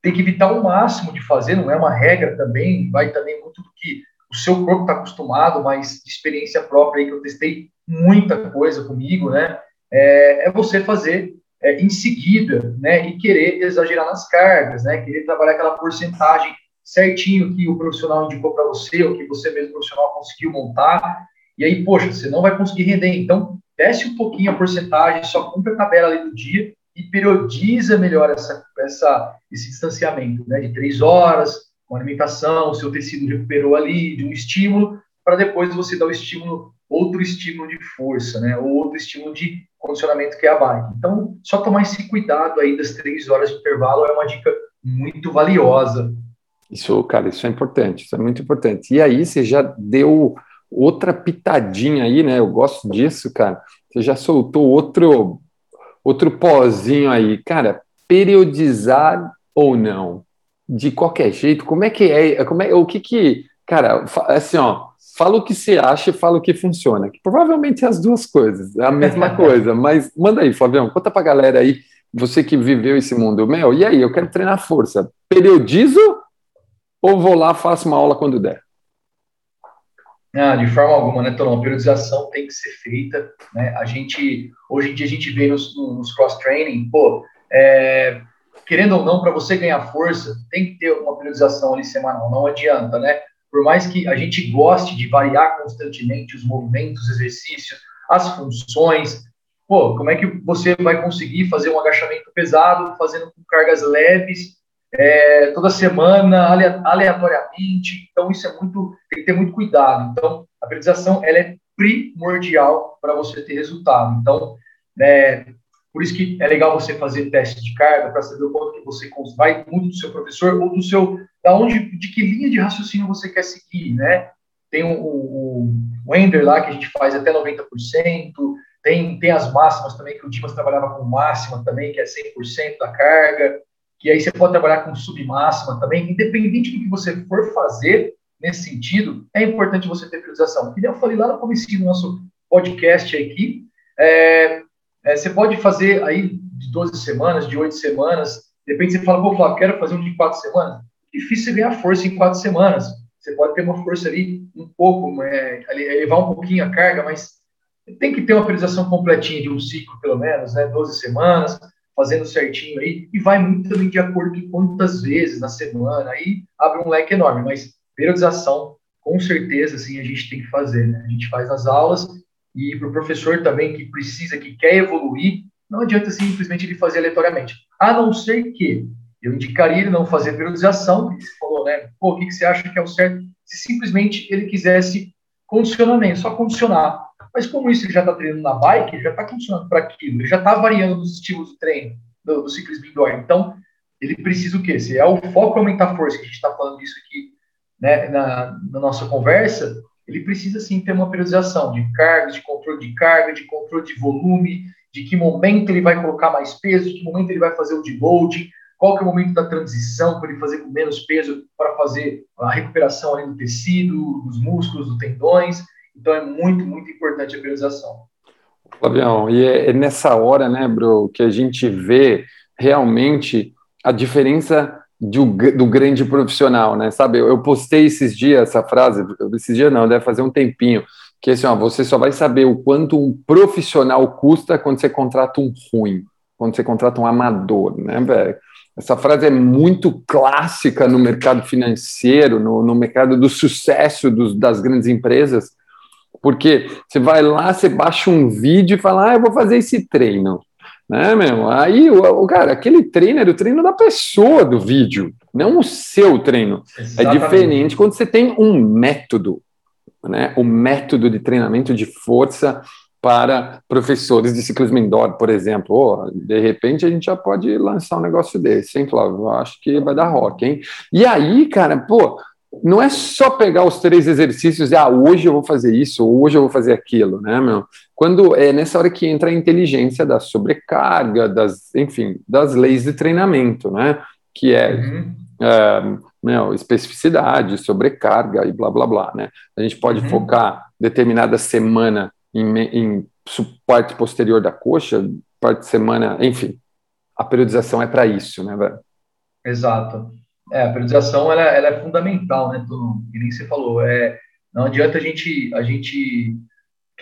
tem que evitar o máximo de fazer, não é uma regra também, vai também muito do que o seu corpo está acostumado, mas de experiência própria aí que eu testei muita coisa comigo, né? É, é você fazer é, em seguida, né? E querer exagerar nas cargas, né? Querer trabalhar aquela porcentagem certinho que o profissional indicou para você, ou que você mesmo profissional conseguiu montar, e aí, poxa, você não vai conseguir render. Então, desce um pouquinho a porcentagem, só cumpre a tabela ali do dia e periodiza melhor essa, essa, esse distanciamento, né? De três horas, com alimentação, o seu tecido recuperou ali, de um estímulo, para depois você dar o estímulo, outro estímulo de força, né? Ou outro estímulo de condicionamento que é a bike. Então, só tomar esse cuidado aí das três horas de intervalo é uma dica muito valiosa isso, cara, isso é importante, isso é muito importante. E aí você já deu outra pitadinha aí, né? Eu gosto disso, cara. Você já soltou outro outro pozinho aí, cara. Periodizar ou não, de qualquer jeito. Como é que é? Como é? O que que, cara? Assim, ó. Fala o que você acha e fala o que funciona. Que provavelmente é as duas coisas, é a mesma coisa. Mas manda aí, Flavião, conta pra galera aí, você que viveu esse mundo. Meu, e aí, eu quero treinar força. Periodizo ou vou lá, faço uma aula quando der? Ah, de forma alguma, né, Torão? A periodização tem que ser feita, né? A gente, hoje em dia, a gente vê nos, nos cross-training, pô, é, querendo ou não, para você ganhar força, tem que ter uma periodização ali semanal, não adianta, né? Por mais que a gente goste de variar constantemente os movimentos, os exercícios, as funções, pô, como é que você vai conseguir fazer um agachamento pesado fazendo com cargas leves é, toda semana, aleatoriamente. Então, isso é muito, tem que ter muito cuidado. Então, a periodização ela é primordial para você ter resultado. Então, é, por isso que é legal você fazer teste de carga para saber o quanto que você vai muito do seu professor ou do seu, da onde, de que linha de raciocínio você quer seguir, né? Tem o, o, o Ender lá que a gente faz até 90%, tem, tem as máximas também, que o Dimas trabalhava com máxima também, que é 100% da carga que aí você pode trabalhar com submáxima também, independente do que você for fazer nesse sentido, é importante você ter priorização. E eu falei lá no começo do nosso podcast aqui, é, é, você pode fazer aí de 12 semanas, de 8 semanas, de repente você fala, pô, Flávio, quero fazer um de 4 semanas, difícil ganhar força em quatro semanas. Você pode ter uma força ali um pouco, é, elevar um pouquinho a carga, mas tem que ter uma periodização completinha de um ciclo, pelo menos, né? 12 semanas, fazendo certinho aí, e vai muito também de acordo com quantas vezes na semana, aí abre um leque enorme, mas periodização, com certeza, assim, a gente tem que fazer, né? A gente faz nas aulas, e para o professor também que precisa, que quer evoluir, não adianta simplesmente ele fazer aleatoriamente, a não ser que eu indicaria ele não fazer periodização, que você falou, né? Pô, o que, que você acha que é o certo? Se simplesmente ele quisesse condicionamento, só condicionar. Mas como isso ele já está treinando na bike, ele já está condicionando para aquilo, ele já está variando nos estilos de treino do, do ciclismo indoor. Então, ele precisa o quê? Se é o foco aumentar a força, que a gente está falando isso aqui né, na, na nossa conversa, ele precisa sim ter uma periodização de cargas, de controle de carga, de controle de volume, de que momento ele vai colocar mais peso, de que momento ele vai fazer o deload, qual que é o momento da transição para ele fazer com menos peso para fazer a recuperação ali do tecido, dos músculos, dos tendões. Então é muito, muito importante a periodização. Flavião, e é, é nessa hora, né, bro, que a gente vê realmente a diferença do, do grande profissional, né? Sabe, eu, eu postei esses dias essa frase, esses dias não, deve fazer um tempinho, que é assim, ó, você só vai saber o quanto um profissional custa quando você contrata um ruim, quando você contrata um amador, né, velho? Essa frase é muito clássica no mercado financeiro, no, no mercado do sucesso dos, das grandes empresas, porque você vai lá, você baixa um vídeo e fala, ah, eu vou fazer esse treino, né, meu? Aí, o, cara, aquele treino era o treino da pessoa do vídeo, não o seu treino. É Exatamente. É diferente quando você tem um método, né? O método de treinamento de força para professores de ciclismo indoor, por exemplo. Oh, de repente a gente já pode lançar um negócio desse, hein, Flávio? Acho que vai dar rock, hein? E aí, cara, pô, não é só pegar os três exercícios e, ah, hoje eu vou fazer isso, hoje eu vou fazer aquilo, né, meu? Quando é nessa hora que entra a inteligência da sobrecarga, das, enfim, das leis de treinamento, né? Que é, uhum. é meu, especificidade, sobrecarga e blá, blá, blá, né? A gente pode uhum. focar determinada semana em, em parte posterior da coxa, parte de semana, enfim, a periodização é para isso, né, velho? Exato. É, a periodização ela, ela é fundamental, né? Que nem você falou. É, não adianta a gente, a gente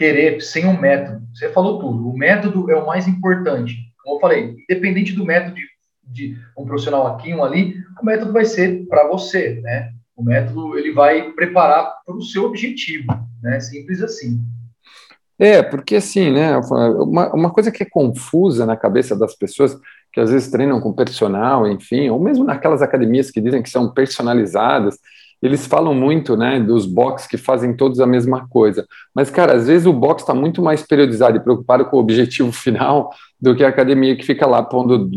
querer sem um método. Você falou tudo. O método é o mais importante. Como eu falei, independente do método de, de um profissional aqui, um ali, o método vai ser para você, né? O método ele vai preparar para o seu objetivo, né? Simples assim. É, porque assim, né, uma, uma coisa que é confusa na cabeça das pessoas, que às vezes treinam com personal, enfim, ou mesmo naquelas academias que dizem que são personalizadas, eles falam muito, né, dos box que fazem todos a mesma coisa. Mas, cara, às vezes o box está muito mais periodizado e preocupado com o objetivo final do que a academia que fica lá pondo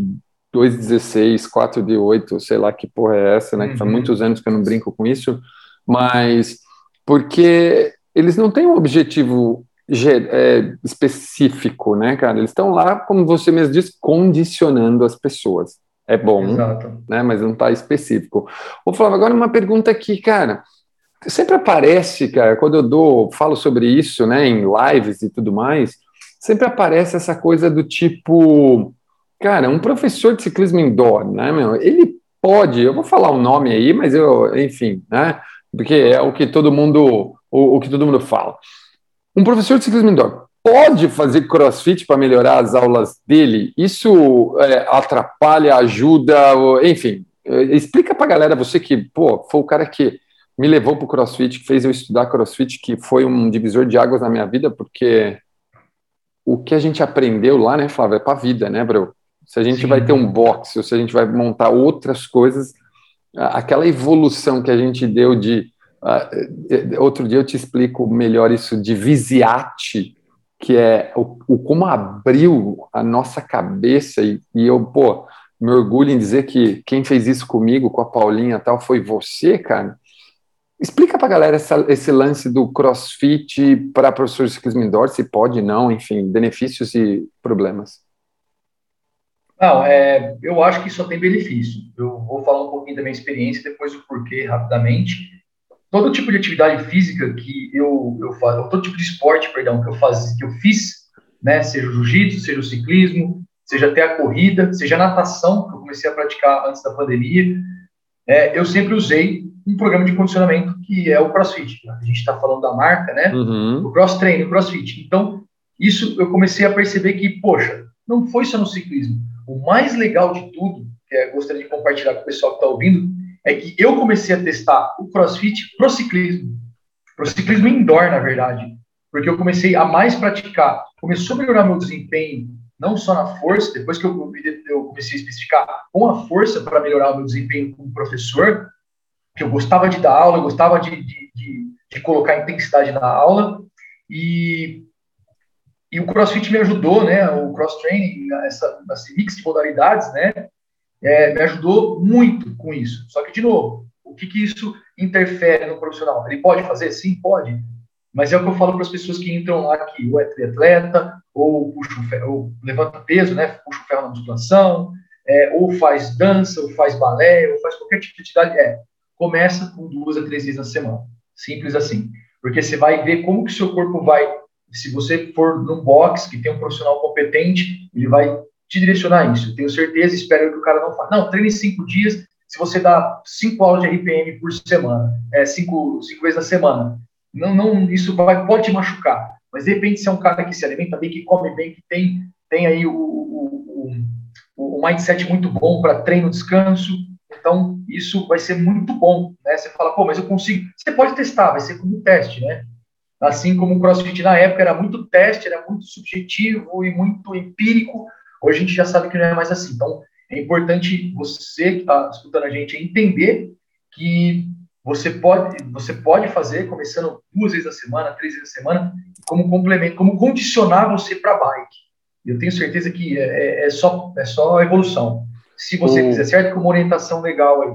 2,16, 4 de 8, sei lá que porra é essa, né, que faz uhum. muitos anos que eu não brinco com isso, mas porque eles não têm um objetivo é, específico, né, cara? Eles estão lá, como você mesmo disse, condicionando as pessoas. É bom, Exato. né? Mas não está específico. Vou falar agora uma pergunta aqui, cara. Sempre aparece, cara, quando eu dou, falo sobre isso, né, em lives e tudo mais, sempre aparece essa coisa do tipo, cara, um professor de ciclismo indoor, né, meu? Ele pode, eu vou falar o nome aí, mas eu, enfim, né? Porque é o que todo mundo, o, o que todo mundo fala. Um professor de ciclismo indoor pode fazer crossfit para melhorar as aulas dele? Isso é, atrapalha, ajuda, enfim. É, explica para a galera, você que, pô, foi o cara que me levou para o crossfit, que fez eu estudar crossfit, que foi um divisor de águas na minha vida, porque o que a gente aprendeu lá, né, Flávio, é para a vida, né, bro? Se a gente Sim. vai ter um box, ou se a gente vai montar outras coisas, aquela evolução que a gente deu de Uh, outro dia eu te explico melhor isso de Visiate, que é o, o como abriu a nossa cabeça e, e, eu, pô, me orgulho em dizer que quem fez isso comigo, com a Paulinha tal, foi você, cara. Explica para a galera essa, esse lance do crossfit para professor de ciclismo indoor, se pode, não, enfim, benefícios e problemas. Não, é, eu acho que só tem benefício. Eu vou falar um pouquinho da minha experiência, depois o porquê rapidamente todo tipo de atividade física que eu, eu faço, todo tipo de esporte, perdão, que eu, faz, que eu fiz, né, seja o jiu-jitsu, seja o ciclismo, seja até a corrida, seja a natação, que eu comecei a praticar antes da pandemia, é, eu sempre usei um programa de condicionamento que é o CrossFit. A gente está falando da marca, né? Uhum. O Cross Train, o CrossFit. Então, isso eu comecei a perceber que, poxa, não foi só no ciclismo. O mais legal de tudo, que eu gostaria de compartilhar com o pessoal que está ouvindo, é que eu comecei a testar o CrossFit pro ciclismo. Pro ciclismo indoor, na verdade. Porque eu comecei a mais praticar. Começou a melhorar meu desempenho, não só na força, depois que eu, eu comecei a especificar com a força para melhorar o meu desempenho como professor, que eu gostava de dar aula, eu gostava de, de, de, de colocar intensidade na aula, e, e o CrossFit me ajudou, né, o cross-training, essa, esse mix de modalidades, né, é, me ajudou muito com isso. Só que, de novo, o que, que isso interfere no profissional? Ele pode fazer? Sim, pode. Mas é o que eu falo para as pessoas que entram lá que ou é triatleta, ou, puxa ferro, ou levanta peso, né, puxa o ferro na musculação, é, ou faz dança, ou faz balé, ou faz qualquer tipo de atividade. É, começa com duas a três vezes na semana. Simples assim. Porque você vai ver como que seu corpo vai, se você for num box que tem um profissional competente, ele vai te direcionar isso. Tenho certeza, espero que o cara não faça. Não, treine cinco dias, se você dá cinco aulas de RPM por semana, é, cinco, cinco vezes na semana. Não, não, isso vai, pode te machucar. Mas de repente, se é um cara que se alimenta bem, que come bem, que tem, tem aí o, o, o, o mindset muito bom para treino, descanso, então, isso vai ser muito bom, né? Você fala, pô, mas eu consigo. Você pode testar, vai ser como um teste, né? Assim como o CrossFit na época era muito teste, era muito subjetivo e muito empírico, hoje a gente já sabe que não é mais assim. Então, é importante você que está escutando a gente entender que você pode, você pode fazer, começando duas vezes na semana, três vezes na semana, como complemento, como condicionar você para bike. Eu tenho certeza que é, é, é, só, é só evolução se você fizer certo, com uma orientação legal aí.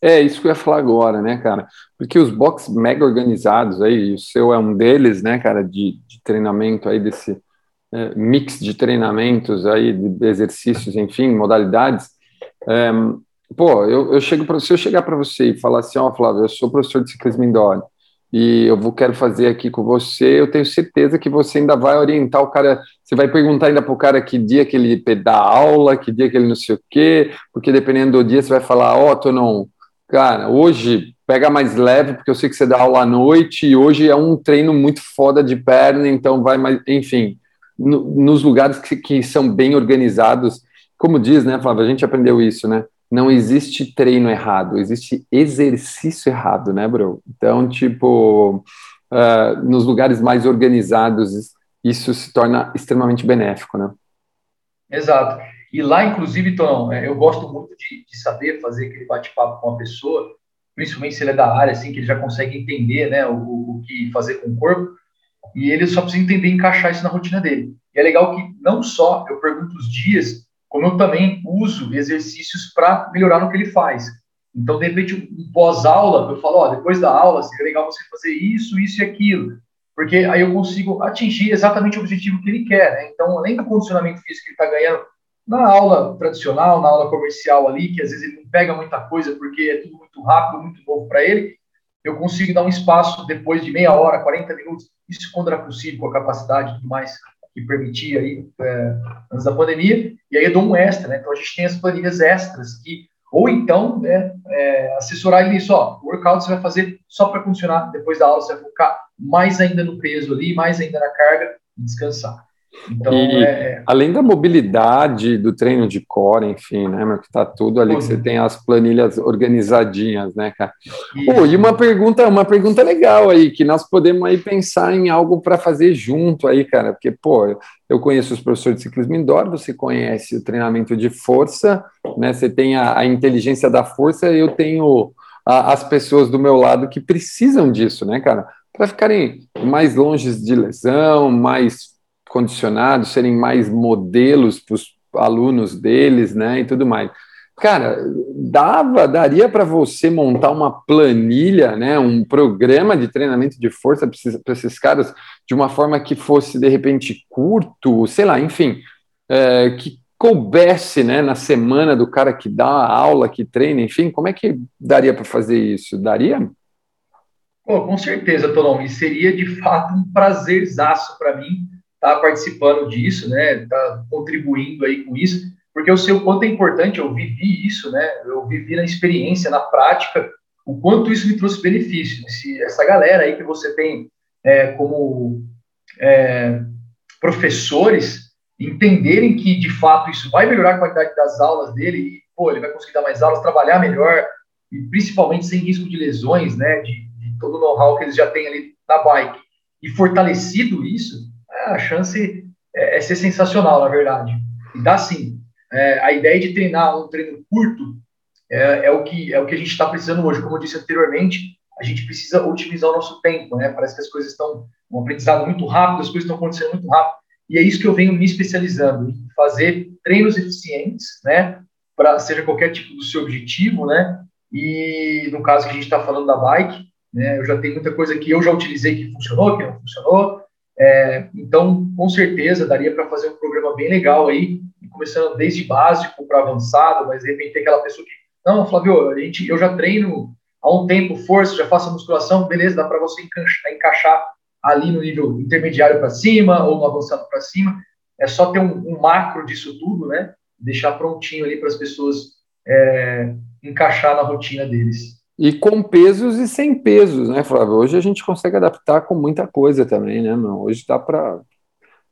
É, isso que eu ia falar agora, né, cara? Porque os box mega organizados aí, o seu é um deles, né, cara, de, de treinamento aí, desse é, mix de treinamentos aí, de exercícios, enfim, modalidades. É, pô, eu, eu chego para se eu chegar para você e falar assim, ó, oh, Flávio, eu sou professor de ciclismo indoor, e eu vou quero fazer aqui com você, eu tenho certeza que você ainda vai orientar o cara, você vai perguntar ainda para o cara que dia que ele dá aula, que dia que ele não sei o quê, porque dependendo do dia você vai falar, ó, oh, não, cara, hoje pega mais leve, porque eu sei que você dá aula à noite, e hoje é um treino muito foda de perna, então vai mais, enfim, no, nos lugares que, que são bem organizados, como diz, né, Flávia, a gente aprendeu isso, né, não existe treino errado, existe exercício errado, né, bro? Então, tipo, uh, nos lugares mais organizados, isso se torna extremamente benéfico, né? Exato. E lá, inclusive, Tom, é, eu gosto muito de, de saber fazer aquele bate-papo com a pessoa, principalmente se ele é da área, assim, que ele já consegue entender, né, o, o que fazer com o corpo, e ele só precisa entender encaixar isso na rotina dele. E é legal que não só eu pergunto os dias, como eu também uso exercícios para melhorar no que ele faz. Então, de repente, um pós-aula, eu falo, ó, depois da aula, seria legal você fazer isso, isso e aquilo, porque aí eu consigo atingir exatamente o objetivo que ele quer, né? Então, além do condicionamento físico que ele está ganhando na aula tradicional, na aula comercial ali, que às vezes ele não pega muita coisa porque é tudo muito rápido, muito novo para ele, eu consigo dar um espaço depois de meia hora, 40 minutos, isso quando era possível, com a capacidade e tudo mais, que permitia aí é, antes da pandemia, e aí eu dou um extra, né? Então a gente tem as planilhas extras que, ou então, né, é, assessorar ele nisso, ó, o workout você vai fazer só para funcionar, depois da aula você vai focar mais ainda no peso ali, mais ainda na carga e descansar. Então, e, é... além da mobilidade do treino de core, enfim, né, meu, que tá tudo ali, que você tem as planilhas organizadinhas, né, cara? Pô, e uma pergunta, uma pergunta legal aí, que nós podemos aí pensar em algo para fazer junto aí, cara, porque, pô, eu conheço os professores de ciclismo indoor, você conhece o treinamento de força, né, você tem a, a inteligência da força, eu tenho a, as pessoas do meu lado que precisam disso, né, cara? Para ficarem mais longe de lesão, mais condicionados, serem mais modelos para os alunos deles, né, e tudo mais. Cara, dava, daria para você montar uma planilha, né, um programa de treinamento de força para esses caras de uma forma que fosse de repente curto, sei lá, enfim, é, que coubesse, né, na semana do cara que dá a aula, que treina, enfim, como é que daria para fazer isso? Daria? Pô, com certeza, Tolão, e seria de fato um prazerzaço para mim estar tá participando disso, né? Tá contribuindo aí com isso, porque eu sei o quanto é importante, eu vivi isso, né? Eu vivi na experiência, na prática, o quanto isso me trouxe benefício. Esse, essa galera aí que você tem é, como é, professores entenderem que de fato isso vai melhorar a qualidade das aulas dele e pô, ele vai conseguir dar mais aulas, trabalhar melhor e principalmente sem risco de lesões, né? De, de todo o know-how que eles já têm ali na bike e fortalecido isso, a chance é, é, ser sensacional, na verdade. E dá sim. É, a ideia de treinar um treino curto é, é, o, que, é o que a gente está precisando hoje. Como eu disse anteriormente, a gente precisa otimizar o nosso tempo, né? Parece que as coisas estão um aprendizado muito rápido, as coisas estão acontecendo muito rápido. E é isso que eu venho me especializando, em fazer treinos eficientes, né? Para seja qualquer tipo do seu objetivo, né? E no caso que a gente está falando da bike, né? Eu já tenho muita coisa que eu já utilizei que funcionou, que não funcionou. É, então, com certeza, daria para fazer um programa bem legal aí, começando desde básico para avançado, mas de repente aquela pessoa que, não, Flávio, a gente, eu já treino há um tempo força, já faço musculação, beleza, dá para você encaixar, encaixar, ali no nível intermediário para cima ou no avançado para cima. É só ter um, um, macro disso tudo, né? Deixar prontinho ali para as pessoas é, encaixar na rotina deles. E com pesos e sem pesos, né, Flávio? Hoje a gente consegue adaptar com muita coisa também, né, meu? Hoje dá para.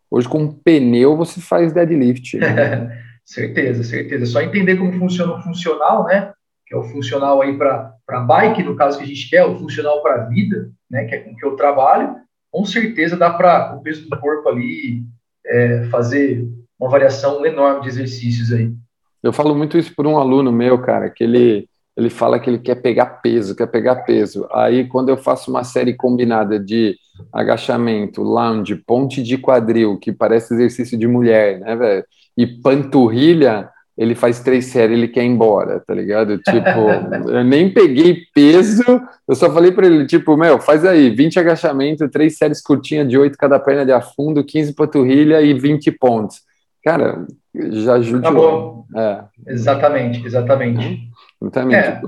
Hoje, com um pneu, você faz deadlift. Né? certeza, certeza. Só entender como funciona o funcional, né? Que é o funcional aí para bike, no caso que a gente quer, o funcional para a vida, né? Que é com que eu trabalho. Com certeza dá para o peso do corpo ali é, fazer uma variação enorme de exercícios aí. Eu falo muito isso por um aluno meu, cara, que ele ele fala que ele quer pegar peso, quer pegar peso. Aí, quando eu faço uma série combinada de agachamento, lounge, ponte de quadril, que parece exercício de mulher, né, velho? E panturrilha, ele faz três séries, ele quer ir embora, tá ligado? Tipo, eu nem peguei peso, eu só falei para ele, tipo, meu, faz aí, 20 agachamento, três séries curtinhas de oito cada perna de afundo, 15 panturrilha e 20 pontos. Cara, já ajuda. Tá bom. É. Exatamente, exatamente. Uhum. É.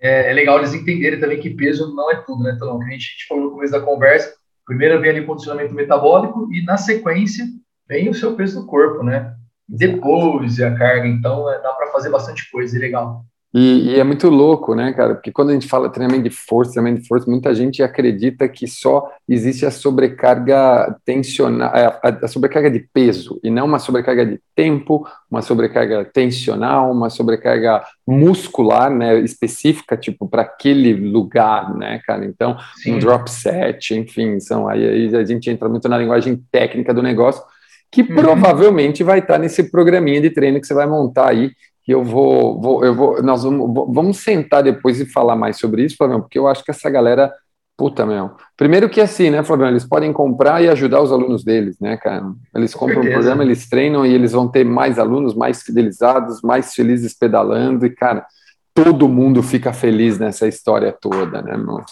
é, é, legal eles entenderem também que peso não é tudo, né, Então, a gente, a gente falou no começo da conversa, primeiro vem ali o condicionamento metabólico e na sequência vem o seu peso do corpo, né? Depois a carga, então é, dá para fazer bastante coisa, é legal. E, e, é muito louco, né, cara? Porque quando a gente fala treinamento de força, treinamento de força, muita gente acredita que só existe a sobrecarga tensional, é, a, a, sobrecarga de peso, e não uma sobrecarga de tempo, uma sobrecarga tensional, uma sobrecarga muscular, né, específica, tipo, para aquele lugar, né, cara? Então, Sim. um drop set, enfim, são aí, aí a gente entra muito na linguagem técnica do negócio, que uhum. provavelmente vai estar nesse programinha de treino que você vai montar aí que eu vou, vou, eu vou, nós vamos, vamos sentar depois e falar mais sobre isso, Flávio, porque eu acho que essa galera, puta, meu, primeiro que assim, né, Flávio, eles podem comprar e ajudar os alunos deles, né, cara, eles compram um programa, eles treinam e eles vão ter mais alunos, mais fidelizados, mais felizes pedalando e, cara, todo mundo fica feliz nessa história toda, né, meu?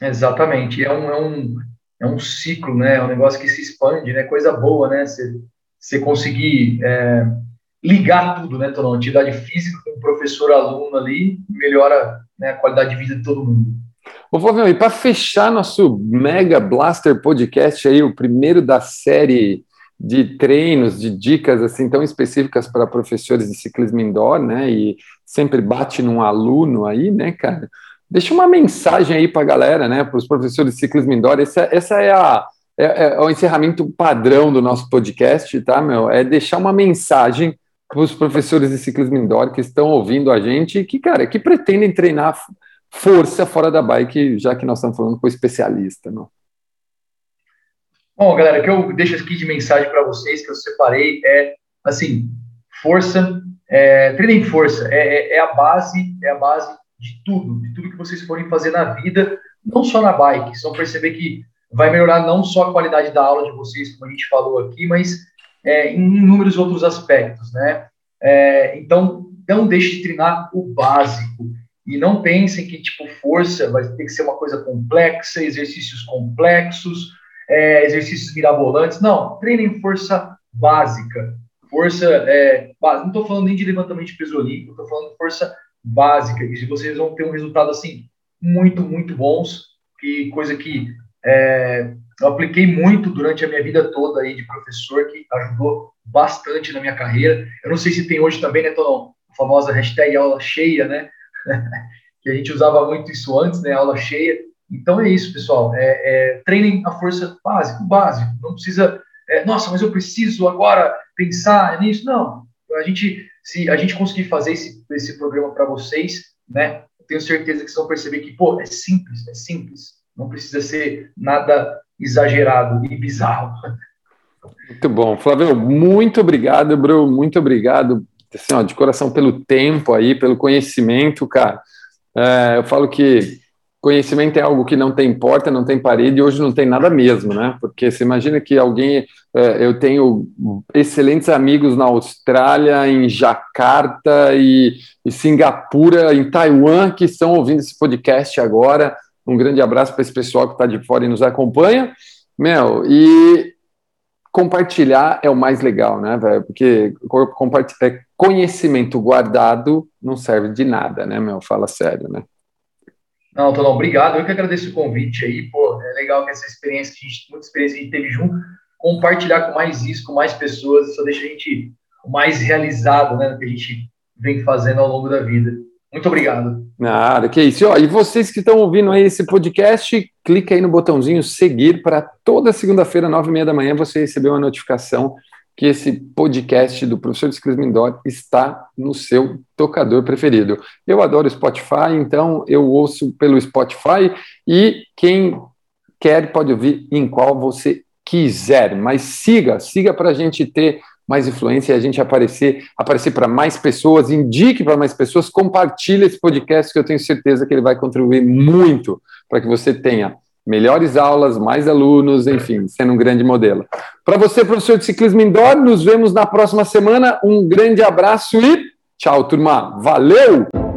Exatamente, é um, é um, é um ciclo, né, é um negócio que se expande, né, coisa boa, né, você, você conseguir... É ligar tudo, né, Tonão? Atividade física com professor-aluno ali melhora né, a qualidade de vida de todo mundo. Ô, Flavião, e para fechar nosso Mega Blaster Podcast aí, o primeiro da série de treinos, de dicas assim tão específicas para professores de ciclismo indoor, né? E sempre bate num aluno aí, né, cara? Deixa uma mensagem aí para a galera, né? Para os professores de ciclismo indoor. Essa, essa é a é, é, o encerramento padrão do nosso podcast, tá, meu? É deixar uma mensagem para os professores de ciclismo indoor que estão ouvindo a gente, que, cara, que pretendem treinar força fora da bike, já que nós estamos falando com especialista, não? Bom, galera, o que eu deixo aqui de mensagem para vocês, que eu separei, é, assim, força, é, treinem força, é, é, é, a base, é a base de tudo, de tudo que vocês forem fazer na vida, não só na bike, vão perceber que vai melhorar não só a qualidade da aula de vocês, como a gente falou aqui, mas é, em inúmeros outros aspectos, né? É, então, não deixe de treinar o básico e não pensem que tipo força vai ter que ser uma coisa complexa, exercícios complexos, é, exercícios mirabolantes. Não, treinem força básica. Força, é, não estou falando nem de levantamento de peso olímpico, estou falando de força básica. E vocês vão ter um resultado assim muito, muito bons, que coisa que é, eu apliquei muito durante a minha vida toda aí de professor, que ajudou bastante na minha carreira. Eu não sei se tem hoje também, né, Tonon? A famosa hashtag aula cheia, né? que a gente usava muito isso antes, né? Aula cheia. Então é isso, pessoal. É, é, treinem a força básica, o básico. Não precisa, é, nossa, mas eu preciso agora pensar nisso. Não. A gente, se a gente conseguir fazer esse, esse programa para vocês, né? tenho certeza que vocês vão perceber que, pô, é simples, é simples. Não precisa ser nada exagerado e bizarro. Muito bom. Flávio, muito obrigado, Bru, muito obrigado, assim, ó, de coração, pelo tempo aí, pelo conhecimento, cara. É, eu falo que conhecimento é algo que não tem porta, não tem parede, e hoje não tem nada mesmo, né? Porque você imagina que alguém. É, eu tenho excelentes amigos na Austrália, em Jacarta e, e Singapura, em Taiwan, que estão ouvindo esse podcast agora. Um grande abraço para esse pessoal que está de fora e nos acompanha. Meu, e compartilhar é o mais legal, né, velho? Porque é, conhecimento guardado não serve de nada, né, meu? Fala sério, né? Não, Tonão, obrigado. Eu que agradeço o convite aí, pô. É legal que essa experiência, que a gente, muita experiência que a gente teve junto, compartilhar com mais isso, com mais pessoas, isso deixa a gente mais realizado, né, que a gente vem fazendo ao longo da vida. Muito obrigado. Nada, que isso. E, ó, e vocês que estão ouvindo aí esse podcast, clica aí no botãozinho seguir para toda segunda-feira, nove e meia da manhã, você receber uma notificação que esse podcast do professor Ciclis Mindor está no seu tocador preferido. Eu adoro Spotify, então eu ouço pelo Spotify e quem quer pode ouvir em qual você quiser, mas siga, siga para a gente ter mais influência e a gente aparecer, aparecer para mais pessoas, indique para mais pessoas, compartilhe esse podcast que eu tenho certeza que ele vai contribuir muito para que você tenha melhores aulas, mais alunos, enfim, sendo um grande modelo. Para você, professor de ciclismo indoor, nos vemos na próxima semana. Um grande abraço e tchau, turma. Valeu!